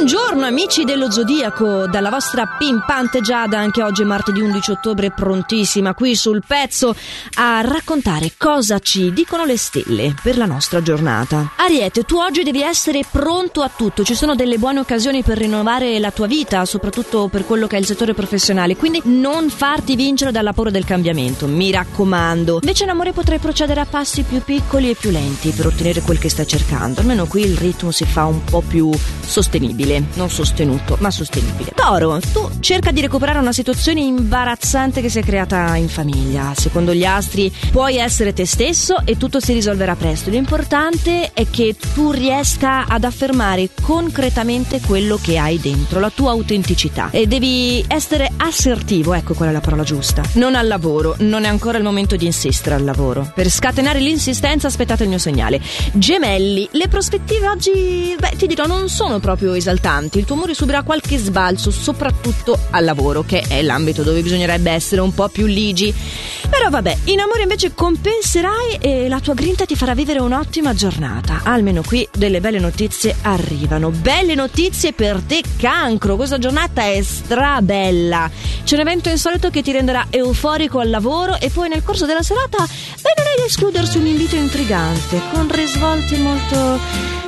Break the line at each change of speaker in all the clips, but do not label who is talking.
Buongiorno amici dello Zodiaco, dalla vostra pimpante Giada, anche oggi martedì 11 ottobre, prontissima qui sul pezzo a raccontare cosa ci dicono le stelle per la nostra giornata. Ariete, tu oggi devi essere pronto a tutto, ci sono delle buone occasioni per rinnovare la tua vita, soprattutto per quello che è il settore professionale, quindi non farti vincere dalla paura del cambiamento, mi raccomando. Invece in amore potrai procedere a passi più piccoli e più lenti per ottenere quel che stai cercando, almeno qui il ritmo si fa un po' più sostenibile. Non sostenuto, ma sostenibile. Toro, tu cerca di recuperare una situazione imbarazzante che si è creata in famiglia. Secondo gli astri puoi essere te stesso e tutto si risolverà presto. L'importante è che tu riesca ad affermare concretamente quello che hai dentro, la tua autenticità. E devi essere assertivo, ecco qual è la parola giusta. Non al lavoro, non è ancora il momento di insistere al lavoro. Per scatenare l'insistenza aspettate il mio segnale. Gemelli, le prospettive oggi, beh, ti dirò, non sono proprio esaltanti il tuo amore subirà qualche sbalzo, soprattutto al lavoro, che è l'ambito dove bisognerebbe essere un po' più ligi. Però vabbè, in amore invece compenserai e la tua grinta ti farà vivere un'ottima giornata. Almeno qui delle belle notizie arrivano. Belle notizie per te, cancro. Questa giornata è strabella. C'è un evento insolito che ti renderà euforico al lavoro e poi nel corso della serata, beh, non escludersi un invito intrigante, con risvolti molto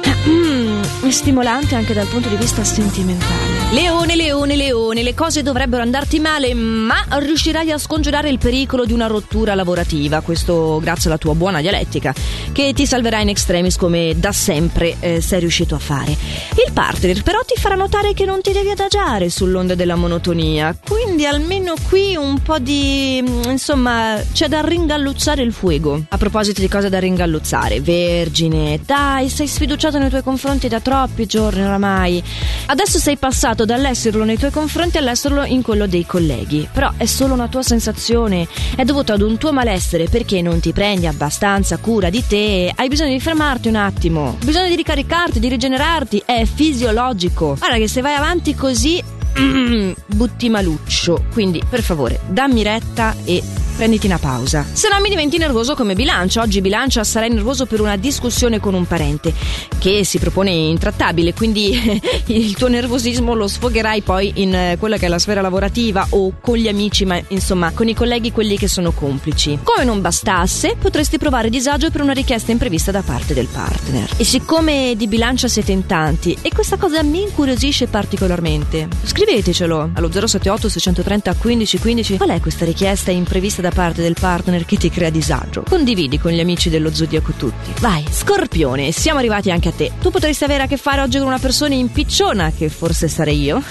stimolante anche dal punto di vista sentimentale. Leone, leone, leone, le cose dovrebbero andarti male, ma riuscirai a scongiurare il pericolo di una rottura lavorativa, questo grazie alla tua buona dialettica, che ti salverà in extremis come da sempre eh, sei riuscito a fare. Il partner però ti farà notare che non ti devi adagiare sull'onda della monotonia, quindi almeno qui un po' di... Mm, insomma, c'è da ringalluzzare il fuoco. A proposito di cose da ringalluzzare, vergine, dai, sei sfiduciato nei tuoi confronti da troppi giorni oramai. Adesso sei passato dall'esserlo nei tuoi confronti all'esserlo in quello dei colleghi. Però è solo una tua sensazione, è dovuto ad un tuo malessere perché non ti prendi abbastanza cura di te. Hai bisogno di fermarti un attimo, bisogno di ricaricarti, di rigenerarti, è fisiologico. Guarda che se vai avanti così butti maluccio. Quindi, per favore, dammi retta e prenditi una pausa. Se no mi diventi nervoso come bilancio. Oggi bilancia sarai nervoso per una discussione con un parente che si propone intrattabile, quindi il tuo nervosismo lo sfogherai poi in eh, quella che è la sfera lavorativa o con gli amici, ma insomma con i colleghi quelli che sono complici. Come non bastasse, potresti provare disagio per una richiesta imprevista da parte del partner. E siccome di bilancia siete in tanti e questa cosa mi incuriosisce particolarmente, scrivetecelo allo 078 630 1515 qual è questa richiesta imprevista da parte del partner che ti crea disagio. Condividi con gli amici dello zodiaco tutti. Vai, Scorpione, siamo arrivati anche a te. Tu potresti avere a che fare oggi con una persona impicciona, che forse sarei io?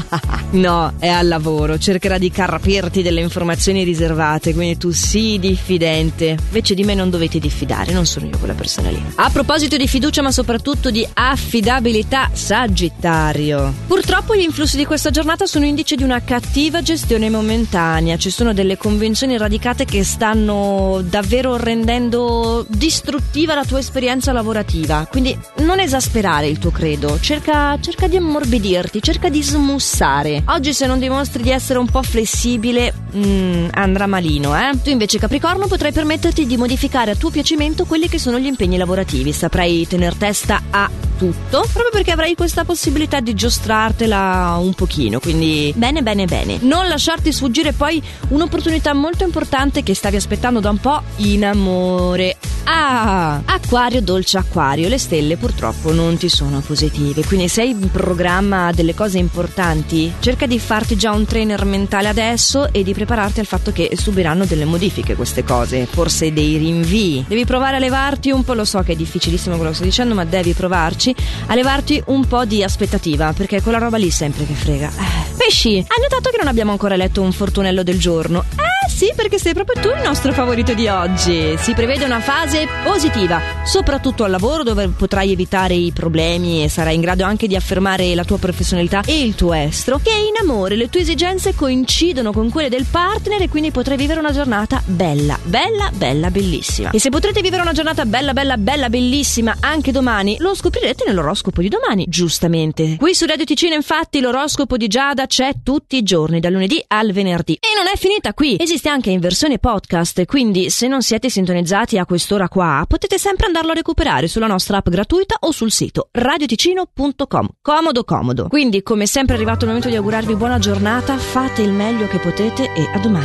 no, è al lavoro, cercherà di carpirti delle informazioni riservate, quindi tu sii diffidente. Invece di me non dovete diffidare, non sono io quella persona lì. A proposito di fiducia, ma soprattutto di affidabilità, Sagittario. Purtroppo gli influssi di questa giornata sono indice di una cattiva gestione momentanea. Ci sono delle convenzioni radicate che stanno davvero rendendo distruttiva la tua esperienza lavorativa. Quindi non esasperare il tuo credo, cerca, cerca di ammorbidirti, cerca di smussare. Oggi se non dimostri di essere un po' flessibile, mm, andrà malino, eh? Tu invece Capricorno potrai permetterti di modificare a tuo piacimento quelli che sono gli impegni lavorativi, saprai tener testa a tutto, proprio perché avrai questa possibilità di giostrartela un pochino, quindi bene bene bene. Non lasciarti sfuggire poi un'opportunità molto importante che stavi aspettando da un po' in amore. Ah, acquario dolce acquario, le stelle purtroppo non ti sono positive, quindi se hai in programma delle cose importanti, cerca di farti già un trainer mentale adesso e di prepararti al fatto che subiranno delle modifiche queste cose, forse dei rinvii. Devi provare a levarti un po', lo so che è difficilissimo quello che sto dicendo, ma devi provarci a levarti un po' di aspettativa, perché quella roba lì sempre che frega. Eh. Pesci, hai notato che non abbiamo ancora letto un fortunello del giorno? Eh? Sì, perché sei proprio tu il nostro favorito di oggi. Si prevede una fase positiva, soprattutto al lavoro dove potrai evitare i problemi e sarai in grado anche di affermare la tua professionalità e il tuo estro. Che in amore le tue esigenze coincidono con quelle del partner e quindi potrai vivere una giornata bella, bella, bella, bellissima. E se potrete vivere una giornata bella, bella, bella, bellissima anche domani, lo scoprirete nell'oroscopo di domani, giustamente. Qui su Radio Ticino infatti l'oroscopo di Giada c'è tutti i giorni, dal lunedì al venerdì. E non è finita qui, esiste esiste anche in versione podcast, quindi se non siete sintonizzati a quest'ora qua, potete sempre andarlo a recuperare sulla nostra app gratuita o sul sito radioticino.com. Comodo comodo. Quindi, come sempre è arrivato il momento di augurarvi buona giornata, fate il meglio che potete e a domani.